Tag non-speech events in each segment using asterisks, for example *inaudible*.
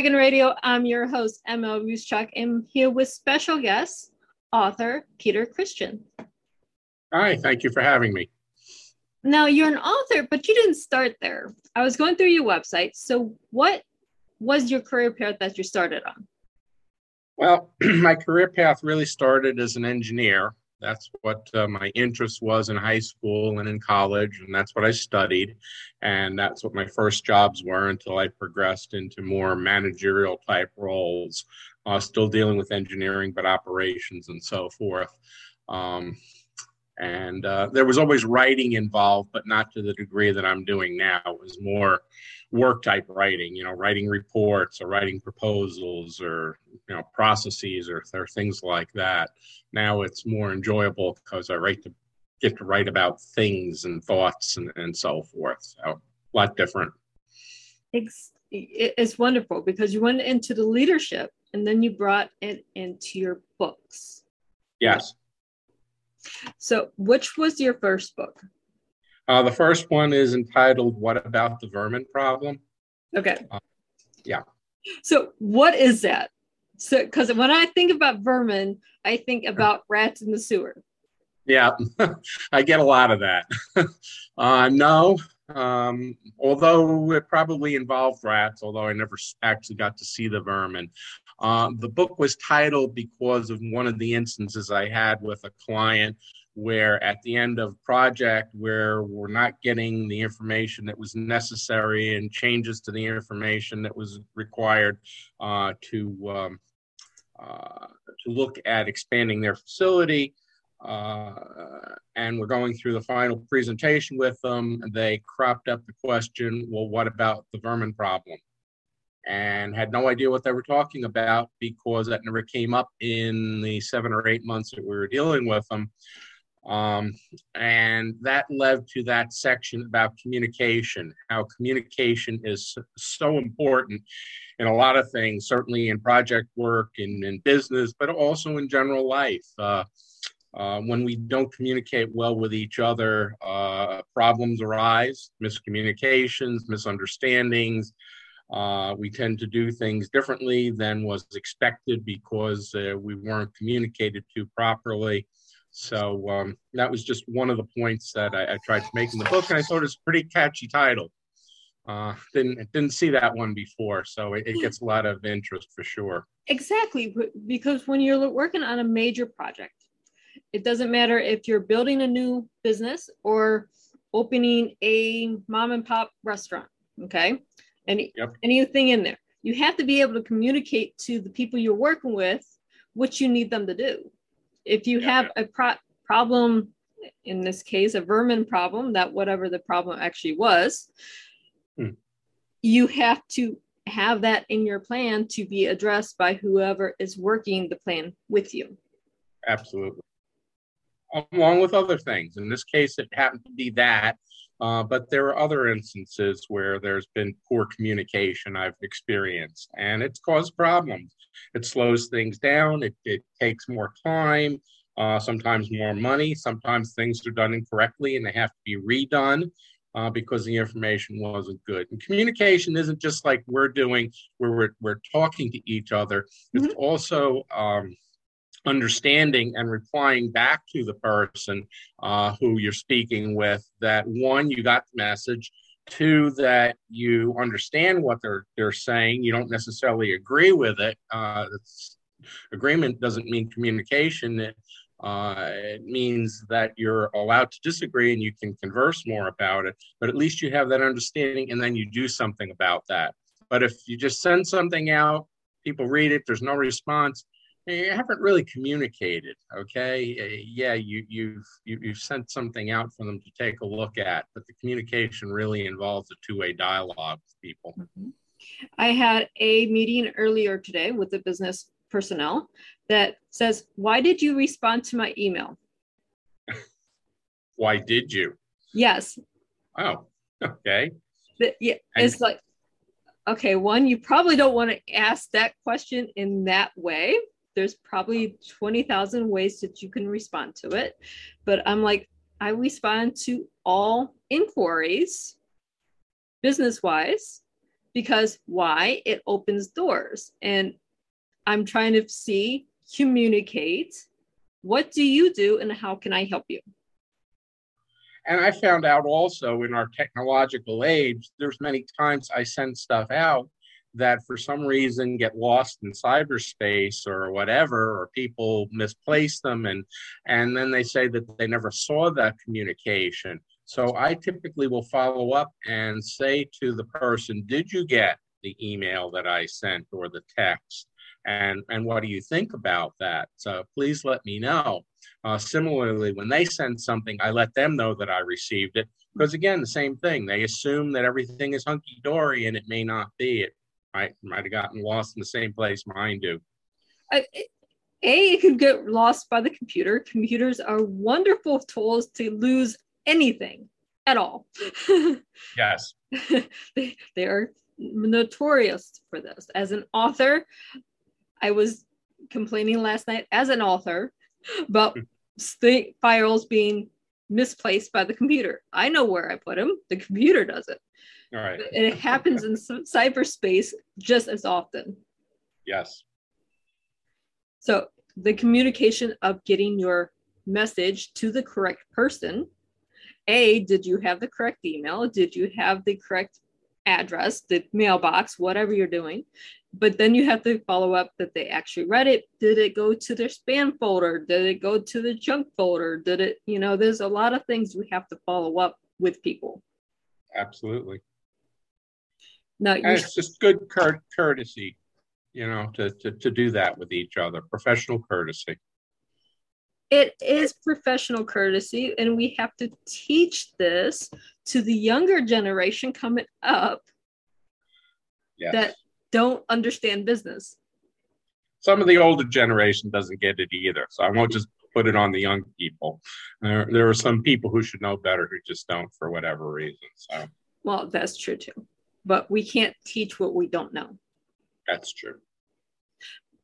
Welcome to Dove and Dragon Radio. I'm your host, ML Ruscsak. I'm here with special guest, author Peter Christian. Hi, thank you for having me. Now, you're an author, but you didn't start there. I was going through your website. So, what was your career path that you started on? Well, *clears throat* my career path really started as an engineer. That's what uh, my interest was in high school and in college, and that's what I studied. And that's what my first jobs were until I progressed into more managerial type roles, uh, still dealing with engineering, but operations and so forth. Um, and uh, there was always writing involved, but not to the degree that I'm doing now. It was more work type writing, you know, writing reports or writing proposals or you know processes or, or things like that. Now it's more enjoyable because I write to get to write about things and thoughts and, and so forth. So a lot different. It's, it's wonderful because you went into the leadership and then you brought it into your books. Yes. So, which was your first book? Uh, the first one is entitled What About the Vermin Problem? Okay. Uh, yeah. So, what is that? So, because when I think about vermin, I think about rats in the sewer. Yeah, *laughs* I get a lot of that. *laughs* uh, no, um, although it probably involved rats, although I never actually got to see the vermin. Uh, the book was titled because of one of the instances I had with a client where at the end of project where we're not getting the information that was necessary and changes to the information that was required uh, to um, uh, to look at expanding their facility uh, and we're going through the final presentation with them. They cropped up the question well what about the vermin problem and had no idea what they were talking about because that never came up in the seven or eight months that we were dealing with them um, and that led to that section about communication, how communication is so important in a lot of things, certainly in project work and in business, but also in general life. Uh, uh, when we don't communicate well with each other, uh, problems arise, miscommunications, misunderstandings. Uh, we tend to do things differently than was expected because uh, we weren't communicated to properly. So um, that was just one of the points that I, I, tried to make in the book, and I thought it was a pretty catchy title. Uh, didn't didn't see that one before, so it, it gets a lot of interest for sure. Exactly, because when you're working on a major project, it doesn't matter if you're building a new business or opening a mom and pop restaurant. Okay, any yep. anything in there, you have to be able to communicate to the people you're working with what you need them to do if you yeah. have a pro- problem in this case a vermin problem that whatever the problem actually was hmm. you have to have that in your plan to be addressed by whoever is working the plan with you absolutely along with other things in this case it happened to be that uh, but there are other instances where there's been poor communication I've experienced, and it's caused problems. It slows things down, it, it takes more time, uh, sometimes more money. Sometimes things are done incorrectly and they have to be redone. Uh, because the information wasn't good. And communication isn't just like we're doing, where we're, we're talking to each other. It's mm-hmm. also um, understanding and replying back to the person uh, who you're speaking with that one you got the message two that you understand what they're they're saying you don't necessarily agree with it uh, agreement doesn't mean communication it, uh, it means that you're allowed to disagree and you can converse more about it but at least you have that understanding and then you do something about that. But if you just send something out people read it there's no response you haven't really communicated okay? Uh, yeah you, you've you, have you have sent something out for them to take a look at but the communication really involves a two-way dialogue with people. Mm-hmm. i had a meeting earlier today with the business personnel that says why did you respond to my email? Why did you? Yes. Oh okay. But yeah and- it's like okay one you probably don't want to ask that question in that way there's probably 20,000 ways that you can respond to it. But I'm like, I respond to all inquiries, business wise, because why? It opens doors. And I'm trying to see, communicate. What do you do and how can I help you? And I found out also in our technological age, there's many times I send stuff out that for some reason get lost in cyberspace or whatever, or people misplace them and and then they say that they never saw that communication. So I typically will follow up and say to the person, did you get the email that I sent or the text? And, and what do you think about that? So please let me know. Uh, similarly, when they send something, I let them know that I received it. Because again, the same thing. They assume that everything is hunky dory and it may not be. It might, might have gotten lost in the same place mine do. I, a, it could get lost by the computer. Computers are wonderful tools to lose anything at all. *laughs* yes. they, they are notorious for this. As an author, I was complaining last night as an author about hmm. state files being misplaced by the computer. I know where I put them. The computer does it. All right. And it happens in cyberspace just as often. Yes. So the communication of getting your message to the correct person. A, did you have the correct email? Did you have the correct address, the mailbox, whatever you're doing? but then you have to follow up that they actually read it. Did it go to their spam folder? Did it go to the junk folder? Did it you know there's a lot of things we have to follow up with people. Absolutely. No it's just good courtesy you know to, to to do that with each other professional courtesy it is professional courtesy and we have to teach this to the younger generation coming up yes. that don't understand business. Some of the older generation doesn't get it either. So I won't just put it on the young people. There, there are some people who should know better who just don't for whatever reason. So well, that's true too. But we can't teach what we don't know. That's true.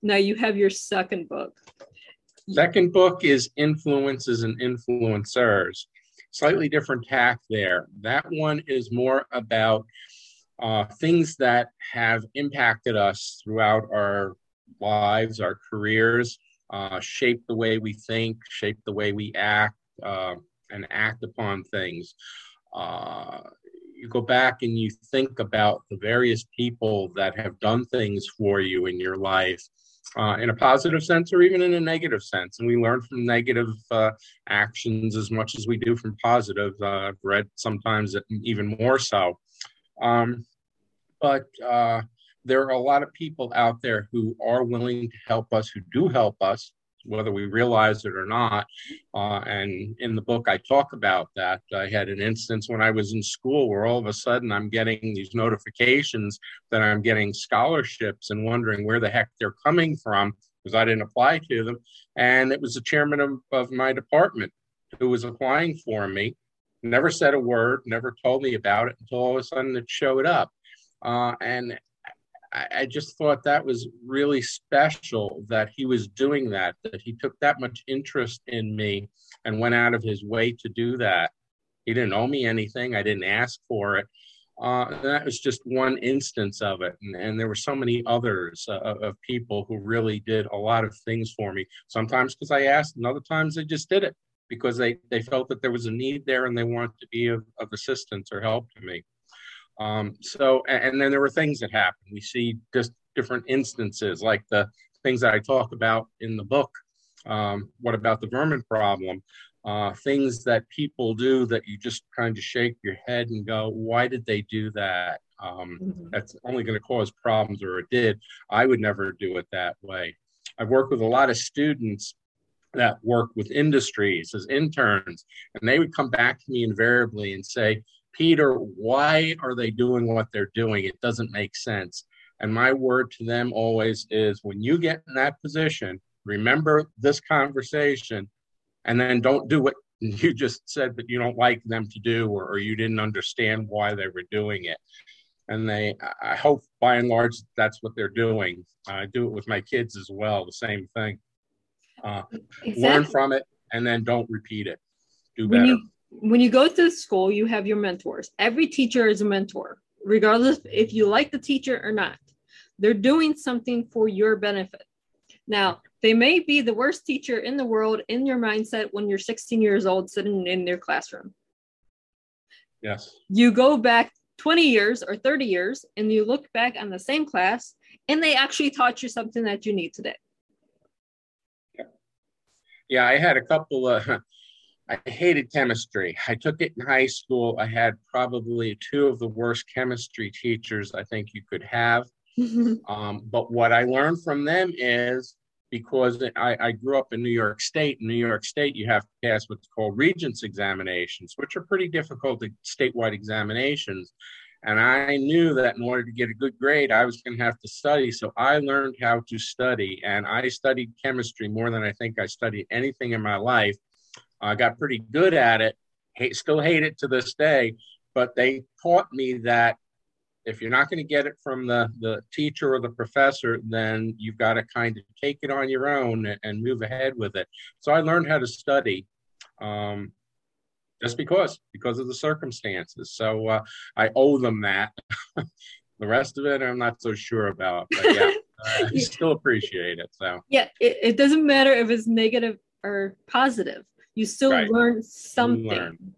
Now you have your second book. Second book is Influences and Influencers. Slightly different tack there. That one is more about uh, things that have impacted us throughout our lives, our careers, uh, shape the way we think, shape the way we act, uh, and act upon things. Uh, you go back and you think about the various people that have done things for you in your life. Uh, in a positive sense or even in a negative sense. And we learn from negative uh, actions as much as we do from positive. Uh, I've read sometimes even more so. Um, but uh, there are a lot of people out there who are willing to help us, who do help us, whether we realize it or not. Uh, and in the book, I talk about that. I had an instance when I was in school where all of a sudden I'm getting these notifications that I'm getting scholarships and wondering where the heck they're coming from because I didn't apply to them. And it was the chairman of, of my department who was applying for me. Never said a word, never told me about it until all of a sudden it showed up. Uh, and I, I just thought that was really special that he was doing that, that he took that much interest in me and went out of his way to do that. He didn't owe me anything, I didn't ask for it. Uh, that was just one instance of it. And, and there were so many others uh, of people who really did a lot of things for me. Sometimes because I asked, and other times they just did it because they, they felt that there was a need there and they wanted to be of, of assistance or help to me. Um, so, and then there were things that happened. We see just different instances, like the things that I talk about in the book. Um, what about the vermin problem? Uh, things that people do that you just kind of shake your head and go, why did they do that? Um, mm-hmm. That's only going to cause problems, or it did. I would never do it that way. I've worked with a lot of students that work with industries as interns, and they would come back to me invariably and say, Peter, why are they doing what they're doing? It doesn't make sense. And my word to them always is when you get in that position, remember this conversation and then don't do what *laughs* you just said that you don't like them to do or, or you didn't understand why they were doing it. And they, I hope by and large, that's what they're doing. I do it with my kids as well, the same thing. Uh, exactly. Learn from it and then don't repeat it. Do better. When you, when you go to school, you have your mentors. Every teacher is a mentor. regardless if you like the teacher or not. They're doing something for your benefit. Now, they may be the worst teacher in the world in your mindset when you're 16 years old sitting in their classroom. Yes. You go back 20 years or 30 years and you look back on the same class and they actually taught you something that you need today. Yeah, yeah I had a couple of I hated chemistry. I took it in high school. I had probably two of the worst chemistry teachers I think you could have. *laughs* um, but what I learned from them is because I, I, grew up in New York State. In New York State, you have to pass what's called regents examinations, which are pretty difficult statewide examinations. And I knew that in order to get a good grade, I was going to have to study. So I learned how to study, and I studied chemistry more than I think I studied anything in my life. I got pretty good at it. Hate, still hate it to this day, but they taught me that if you're not going to get it from the, the teacher or the professor, then you've got to kind of take it on your own and, move ahead with it. So I learned how to study um, just because, because of the circumstances. So uh, I owe them that. *laughs* the rest of it, I'm not so sure about. But yeah, *laughs* I still appreciate it. So yeah, it, it doesn't matter if it's negative or positive you still right. learn something. Learn.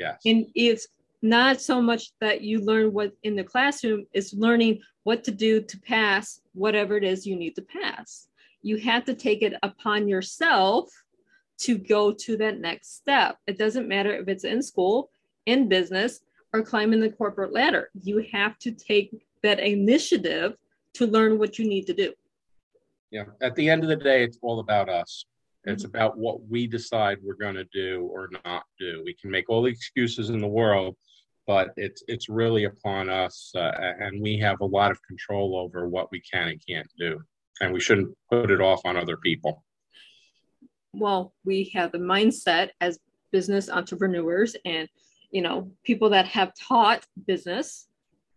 Yes. And it's not so much that you learn what in the classroom, it's learning what to do to pass whatever it is you need to pass. You have to take it upon yourself to go to that next step. It doesn't matter if it's in school, in business, or climbing the corporate ladder. You have to take that initiative to learn what you need to do. Yeah. At the end of the day, it's all about us. It's mm-hmm. about what we decide we're going to do or not do. We can make all the excuses in the world, but it's it's really upon us, uh, and we have a lot of control over what we can and can't do, and we shouldn't put it off on other people. Well, we have the mindset as business entrepreneurs and you know people that have taught business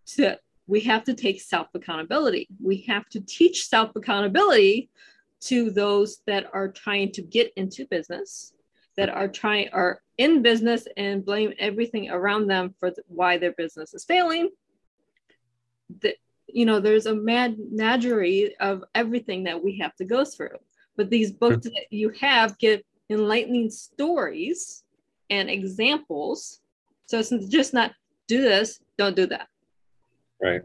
to we have to take self accountability. We have to teach self accountability to those that are trying to get into business that are trying are in business and blame everything around them for why their business is failing. That you know there's a mad menagerie of everything that we have to go through. But these books that you have give enlightening stories and examples. So it's just not do this don't do that. Right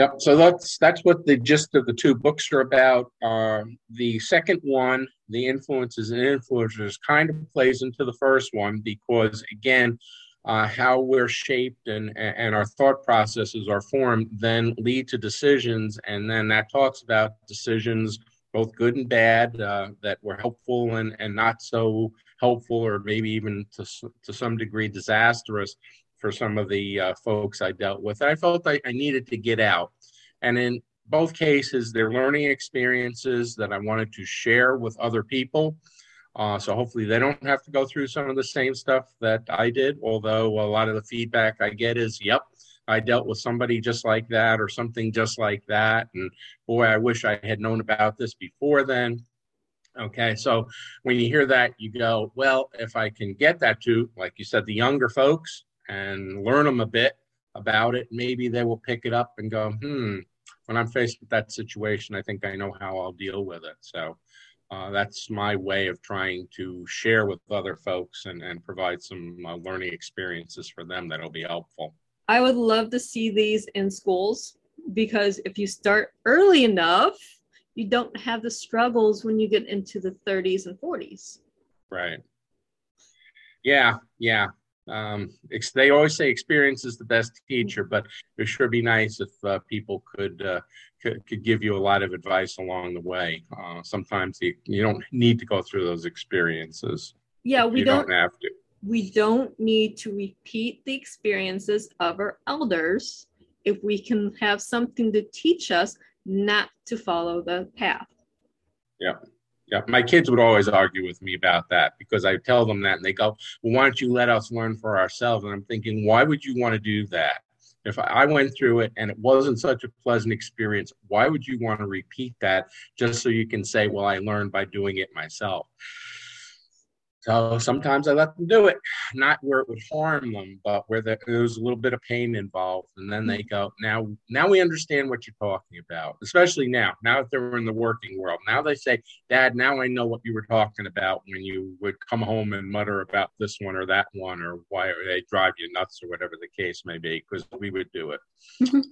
Yep. So that's that's what the gist of the two books are about. Uh, the second one, the influences and influencers, kind of plays into the first one because again, uh, how we're shaped and and our thought processes are formed then lead to decisions, and then that talks about decisions both good and bad uh, that were helpful and and not so helpful, or maybe even to to some degree disastrous for some of the uh, folks I dealt with. I felt I, I needed to get out. And in both cases, they're learning experiences that I wanted to share with other people. Uh, so hopefully they don't have to go through some of the same stuff that I did. Although a lot of the feedback I get is, yep, I dealt with somebody just like that or something just like that. And boy, I wish I had known about this before then. Okay, so when you hear that, you go, well, if I can get that to, like you said, the younger folks, and learn them a bit about it. Maybe they will pick it up and go, hmm, when I'm faced with that situation, I think I know how I'll deal with it. So uh, that's my way of trying to share with other folks and, and provide some uh, learning experiences for them that'll be helpful. I would love to see these in schools because if you start early enough, you don't have the struggles when you get into the 30s and 40s. Right. Yeah, yeah um, they always say experience is the best teacher, but it sure be nice if uh, people could, uh, could, could give you a lot of advice along the way. Uh, sometimes you, you don't need to go through those experiences. Yeah, we don't, don't have to. We don't need to repeat the experiences of our elders if we can have something to teach us not to follow the path. Yeah. Yeah, my kids would always argue with me about that because I tell them that and they go, Well, why don't you let us learn for ourselves? And I'm thinking, why would you want to do that? If I went through it and it wasn't such a pleasant experience, why would you want to repeat that just so you can say, Well, I learned by doing it myself? So sometimes I let them do it, not where it would harm them, but where there was a little bit of pain involved. And then they go, now, now we understand what you're talking about, especially now, now that they're in the working world. Now they say, Dad, now I know what you were talking about when you would come home and mutter about this one or that one, or why they drive you nuts or whatever the case may be, because we would do it.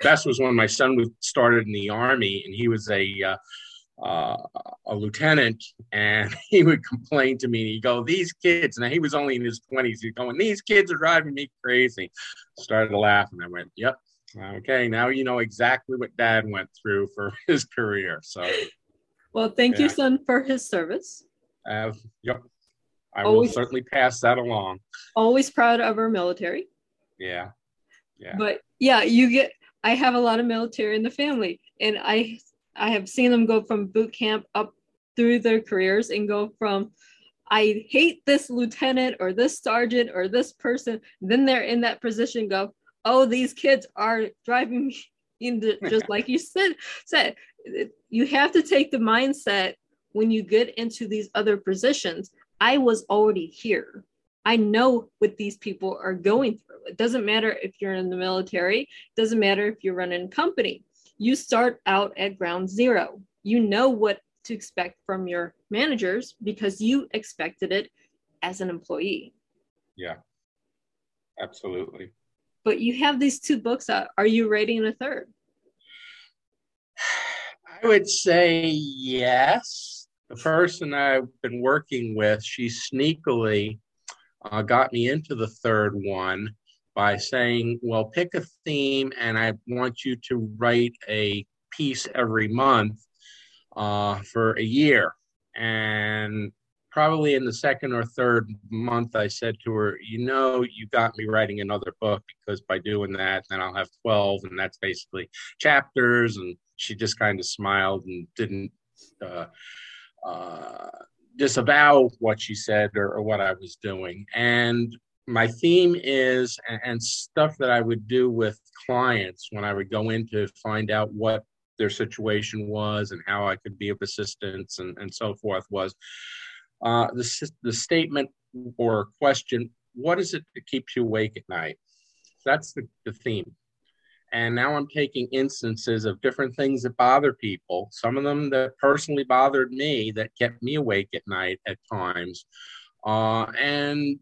Best was when my son started in the army and he was a, uh, uh, a lieutenant and *laughs* he would complain to me and he'd go these kids and he was only in his 20s he's going these kids are driving me crazy started to laugh and i went yep okay now you know exactly what dad went through for *laughs* his career so well thank yeah. you son for his service. Uh, yep i always, will certainly pass that along. always proud of our military. Yeah yeah. But yeah you get i have a lot of military in the family and i I have seen them go from boot camp up through their careers and go from I hate this lieutenant or this sergeant or this person. Then they're in that position, go, oh, these kids are driving me *laughs* into *laughs* just like you said, said you have to take the mindset when you get into these other positions. I was already here. I know what these people are going through. It doesn't matter if you're in the military, it doesn't matter if you're running a company you start out at ground zero. You know what to expect from your managers because you expected it as an employee. Yeah, absolutely. But you have these two books out. Are you writing a third? *sighs* I would say yes. The person I've been working with, she sneakily uh, got me into the third one by saying, well, pick a theme and I want you to write a piece every month uh, for a year. And probably in the second or third month, I said to her, you know, you got me writing another book because by doing that, then I'll have 12, and that's basically chapters. And she just kind of smiled and didn't. Uh, uh, disavow what she said or, or, what I was doing. And my theme is and stuff that I would do with clients when I would go in to find out what their situation was and how I could be of assistance and, and so forth was uh, the, the statement or question what is it that keeps you awake at night? That's the, the theme. And now I'm taking instances of different things that bother people, some of them that personally bothered me that kept me awake at night at times. Uh, and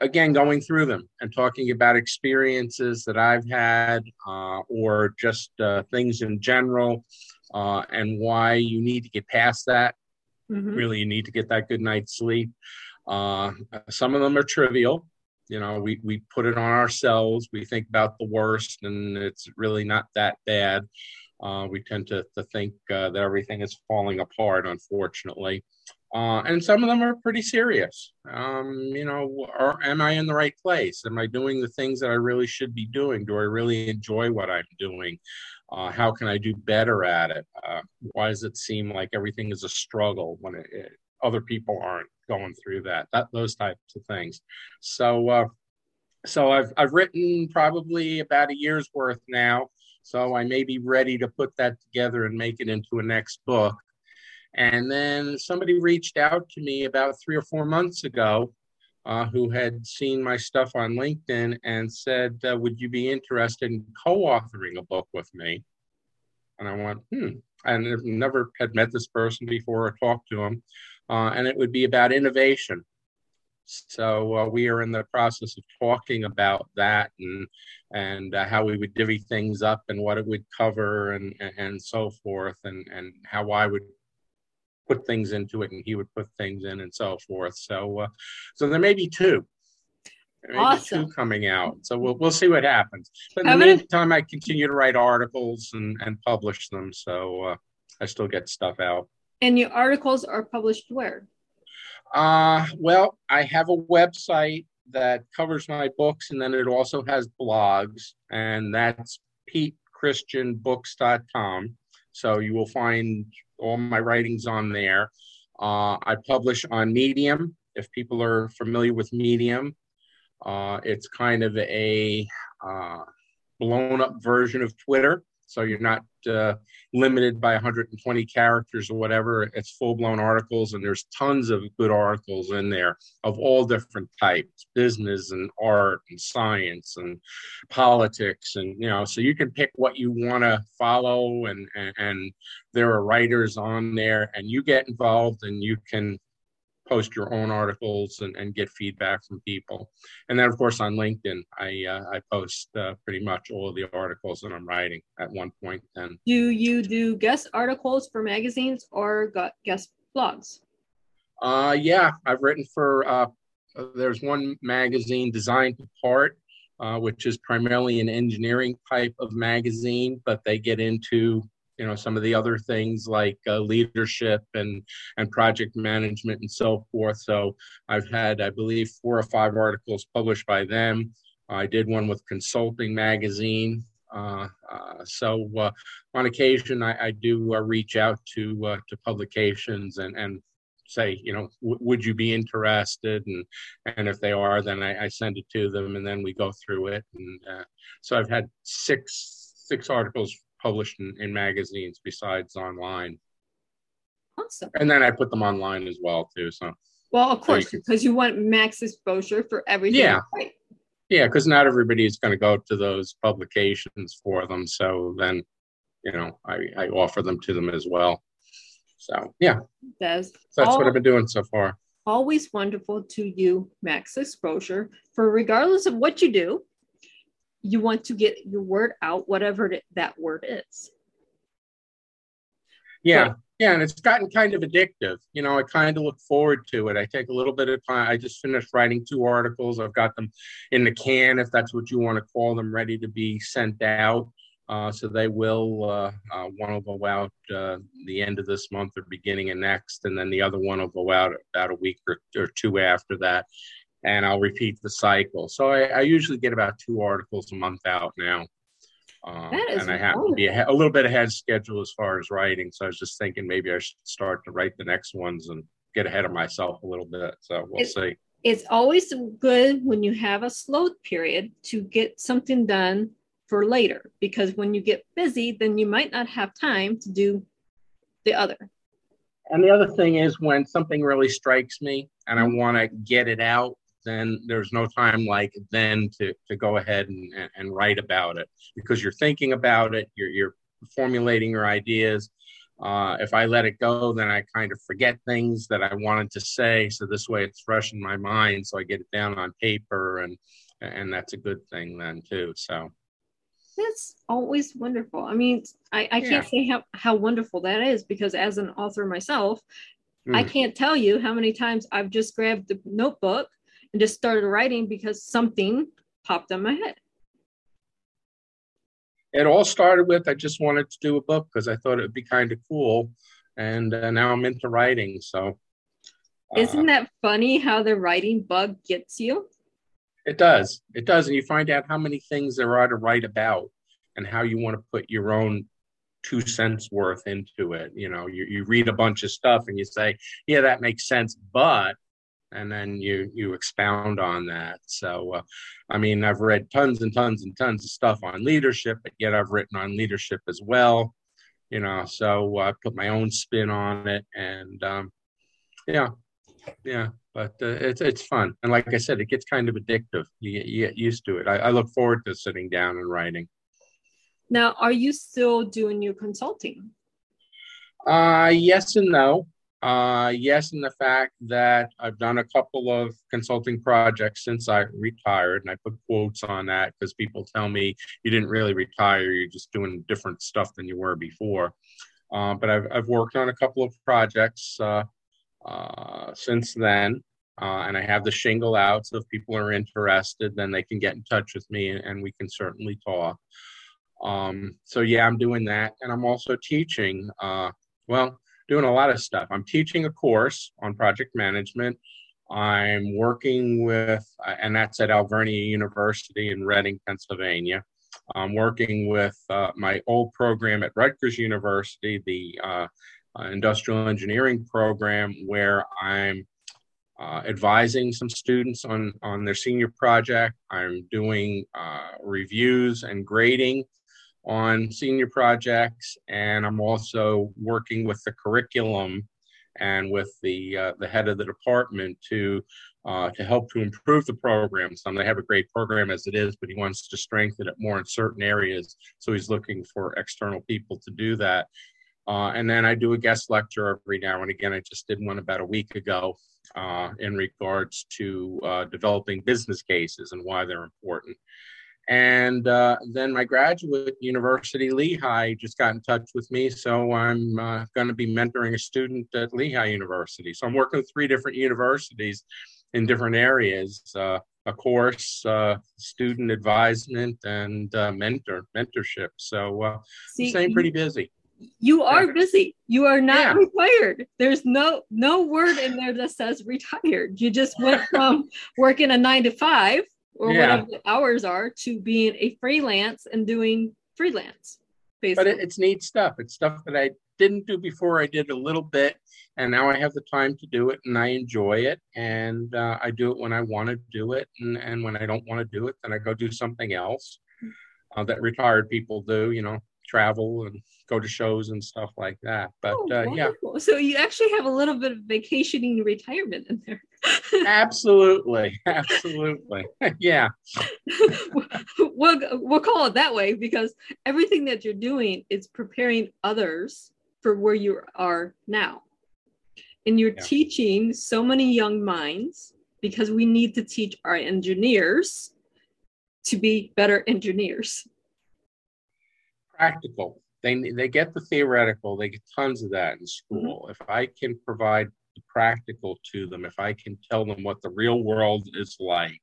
again going through them and talking about experiences that I've had uh, or just uh, things in general uh, and why you need to get past that. Mm-hmm. Really, you need to get that good night's sleep. Uh, some of them are trivial. You know, we, we put it on ourselves. We think about the worst, and it's really not that bad. Uh, we tend to, to think uh, that everything is falling apart, unfortunately. Uh, and some of them are pretty serious. Um, you know, are, am I in the right place? Am I doing the things that I really should be doing? Do I really enjoy what I'm doing? Uh, how can I do better at it? Uh, why does it seem like everything is a struggle when it, it, other people aren't going through that? That those types of things. So, uh, so I've I've written probably about a year's worth now. So I may be ready to put that together and make it into a next book. And then somebody reached out to me about three or four months ago uh, who had seen my stuff on LinkedIn and said, uh, Would you be interested in co authoring a book with me? And I went, Hmm. And I've never had met this person before or talked to him. Uh, and it would be about innovation. So uh, we are in the process of talking about that and and uh, how we would divvy things up and what it would cover and and so forth and and how I would put things into it and he would put things in and so forth. So, uh, so there may be two. Maybe awesome. two coming out. So we'll we'll see what happens. But in the meantime, I continue to write articles and and publish them. So uh, I still get stuff out. And your articles are published where? Uh, well, I have a website that covers my books, and then it also has blogs, and that's PeteChristianBooks.com. So you will find all my writings on there. Uh, I publish on Medium. If people are familiar with Medium, uh, it's kind of a uh, blown up version of Twitter. So you're not uh, limited by 120 characters or whatever. It's full blown articles, and there's tons of good articles in there of all different types business and art and science and politics. And, you know, so you can pick what you want to follow, and, and, and there are writers on there, and you get involved and you can post your own articles and, and get feedback from people. And then, of course, on LinkedIn, I uh, I post uh, pretty much all of the articles that I'm writing at one point. Then, do you do guest articles for magazines or guest blogs? Uh, yeah, I've written for. Uh, there's one magazine, Design to Part, uh, which is primarily an engineering type of magazine, but they get into you know some of the other things like uh, leadership and and project management and so forth. So i've had i believe four or five articles published by them. I did one with consulting magazine. Uh, uh, so uh, on occasion i, I do uh, reach out to uh, to publications and and say you know w- would you be interested? And and if they are then I, I, send it to them and then we go through it. And so i've had six six articles published in, in magazines besides online. Awesome. And then I put them online as well too. So well, of course, because you want max exposure for everything. Yeah. Right? Yeah, because not everybody is going to go to those publications for them. So then, you know, I, I offer them to them as well. So yeah, that's, so that's all, what I've been doing so far. Always wonderful to you, max exposure for regardless of what you do, you want to get your word out, whatever that word is. Yeah. yeah. And it's gotten kind of addictive. You know, I kind of look forward to it. I take a little bit of time. I just finished writing two articles. I've got them in the can, if that's what you want to call them, ready to be sent out. Uh, so they will, uh, uh, one will go out uh, the end of this month or beginning of next, and then the other one will go out about a week or, or two after that and I'll repeat the cycle. So I, I usually get about two articles a month out now. Um, and I have to be a, a, little bit ahead of schedule as far as writing. So I was just thinking maybe I should start to write the next ones and get ahead of myself a little bit. So we'll it's, see. It's always good when you have a slow period to get something done for later because when you get busy, then you might not have time to do the other. And the other thing is when something really strikes me and I want to get it out, then there's no time like then to, to go ahead and, and write about it because you're thinking about it, you're, you're formulating your ideas. Uh, if I let it go, then I kind of forget things that I wanted to say. So this way it's fresh in my mind. So I get it down on paper and, and that's a good thing then too. So that's always wonderful. I mean, I, I can't say how, how wonderful that is because as an author myself, mm. I can't tell you how many times I've just grabbed the notebook and just started writing because something popped in my head. It all started with I just wanted to do a book because I thought it would be kind of cool, and uh, now I'm into writing. So, uh, isn't that funny how the writing bug gets you? It does. It does, and you find out how many things there are to write about, and how you want to put your own two cents worth into it. You know, you, you read a bunch of stuff and you say, yeah, that makes sense, but and then you you expound on that. So uh, i mean i've read tons and tons and tons of stuff on leadership but yet i've written on leadership as well you know so i put my own spin on it and um, yeah yeah but uh, it's it's fun. And like i said it gets kind of addictive. You get, you get used to it. I, I look forward to sitting down and writing. Now are you still doing your consulting? Uh yes and no uh, yes, in the fact that I've done a couple of consulting projects since I retired, and I put quotes on that because people tell me you didn't really retire, you're just doing different stuff than you were before. Uh, but I've, I've worked on a couple of projects uh, uh, since then, uh, and I have the shingle out. So if people are interested, then they can get in touch with me and, and we can certainly talk. Um, so, yeah, I'm doing that. And I'm also teaching. Uh, well, doing a lot of stuff. I'm teaching a course on project management. I'm working with, uh, and that's at Alvernia University in Reading, Pennsylvania. I'm working with uh, my old program at Rutgers University, the uh, uh industrial engineering program, where I'm uh, advising some students on, on their senior project. I'm doing uh, reviews and grading on senior projects, and I'm also working with the curriculum and with the uh, the head of the department to uh, to help to improve the program. Some they have a great program as it is, but he wants to strengthen it more in certain areas. So he's looking for external people to do that. Uh, and then I do a guest lecture every now and again. I just did one about a week ago uh, in regards to uh, developing business cases and why they're important. And uh, then my graduate university, Lehigh, just got in touch with me. So I'm uh, going to be mentoring a student at Lehigh University. So I'm working with three different universities in different areas uh, a course, uh, student advisement, and uh, mentor mentorship. So uh, See, staying pretty busy. You are busy. You are not yeah. retired. There's no no word in there that says retired. You just went from working a nine to five or yeah. whatever the hours are to being a freelance and doing freelance. Basically. But it, it's neat stuff. It's stuff that I didn't do before. I did a little bit, and now I have the time to do it, and I enjoy it. And uh, I do it when I want to do it, and, and when I don't want to do it, then I go do something else uh, that retired people do. You know, travel and go to shows and stuff like that. But oh, uh, yeah. So you actually have a little bit of vacationing retirement in there. Absolutely, absolutely. *laughs* yeah. *laughs* we'll we'll call it that way because everything that you're doing is preparing others for where you are now. And you're yeah. teaching so many young minds because we need to teach our engineers to be better engineers practical. They they get the theoretical. They get tons of that in school. Mm-hmm. If I can provide practical to them, if I can tell them what the real world is like,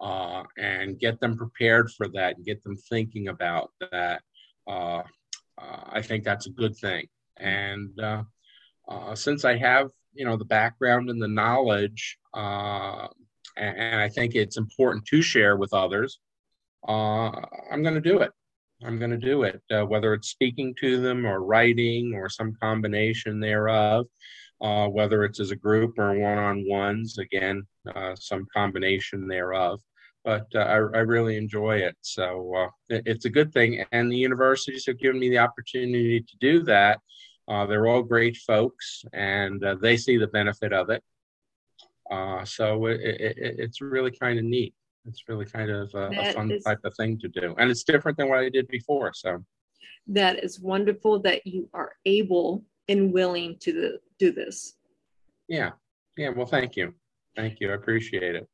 uh, and get them prepared for that, and get them thinking about that, uh, uh, I think that's a good thing. And uh, uh, since I have you know the background and the knowledge, and, and, I think it's important to share with others, I'm going to do it. I'm going to do it, uh, whether it's speaking to them or writing or some combination thereof, uh, whether it's as a group or one on ones, again, uh, some combination thereof. But uh, I, I, really enjoy it. So uh, it, it's a good thing. And the universities have given me the opportunity to do that. Uh, they're all great folks and they see the benefit of it. so it, it, it's really kind of neat it's really kind of a, a fun is, type of thing to do and it's different than what i did before so that is wonderful that you are able and willing to the, do this. Yeah. Yeah. Well thank you. Thank you. I appreciate it.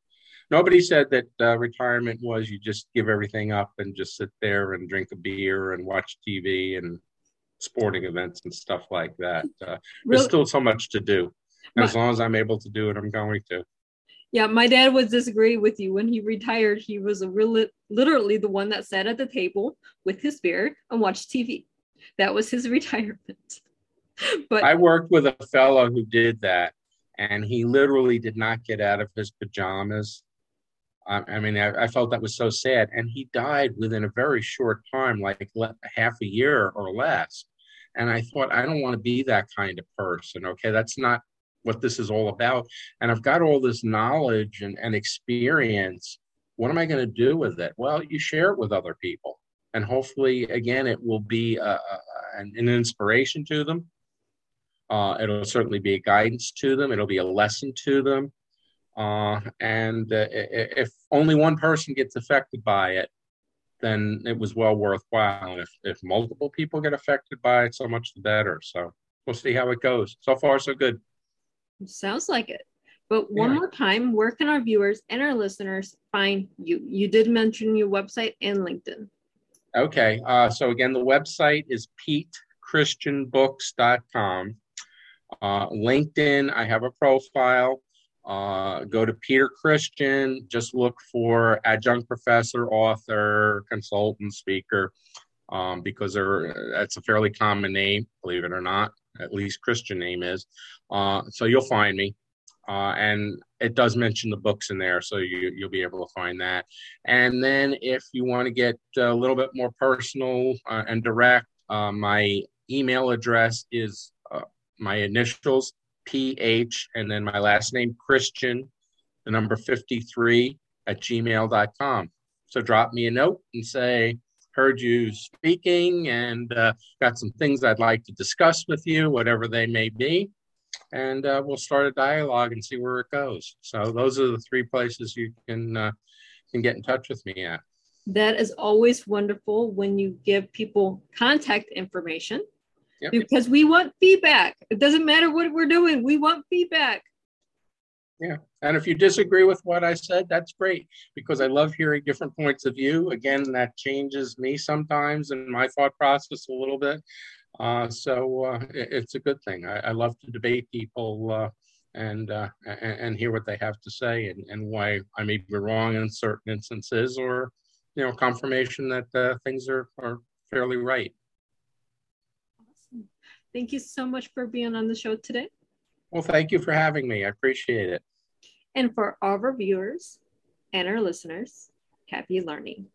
Nobody said that uh, retirement was you just give everything up and just sit there and drink a beer and watch tv and sporting events and stuff like that. Uh, really? there's still so much to do. and as long as i'm able to do it i'm going to. Yeah, my dad would disagree with you. When he retired, he was a real, literally the one that sat at the table with his beer and watched TV. That was his *laughs* retirement. But I worked with a fellow who did that, and he literally did not get out of his pajamas. I, I mean, I, I, felt that was so sad, and he died within a very short time, like half a year or less. And I thought, I don't want to be that kind of person. Okay, that's not what this is all about. And I've got all this knowledge and, and experience. What am I going to do with it? Well, you share it with other people. And hopefully, again, it will be a, a, an, an, inspiration to them. Uh, it'll certainly be a guidance to them. It'll be a lesson to them. Uh, and uh, if only one person gets affected by it, then it was well worthwhile. And if, if multiple people get affected by it, so much the better. So we'll see how it goes. So far, so good. Sounds like it. But one yeah. more time, where can our viewers and our listeners find you? You did mention your website and LinkedIn. Okay. Uh, so again, the website is petechristianbooks.com. Uh, LinkedIn, I have a profile. Uh, go to Peter Christian, just look for adjunct professor, author, consultant, speaker, um, because that's a fairly common name, believe it or not at least Christian name is. Uh, so you'll find me. Uh, and it does mention the books in there, so you, you'll be able to find that. And then if you want to get a little bit more personal uh, and direct, uh, my email address is my initials, PH, and then my last name, Christian, the number 53 at gmail.com. So drop me a note and say, heard you speaking and uh, got some things I'd like to discuss with you, whatever they may be. And uh, we'll start a dialogue and see where it goes. So those are the three places you can uh, can get in touch with me at. That is always wonderful when you give people contact information yep. because we want feedback. It doesn't matter what we're doing, we want feedback. Yeah. And if you disagree with what I said, that's great because I love hearing different points of view. Again, that changes me sometimes and my thought process a little bit. Uh, so uh, it, it's a good thing. I, I love to debate people uh, and, uh, and, and hear what they have to say and, and why I may be wrong in certain instances or you know confirmation that uh, things are, are fairly right. Thank you so much for being on the show today. Well, thank you for having me. I appreciate it. And for all of our viewers and our listeners, happy learning.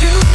you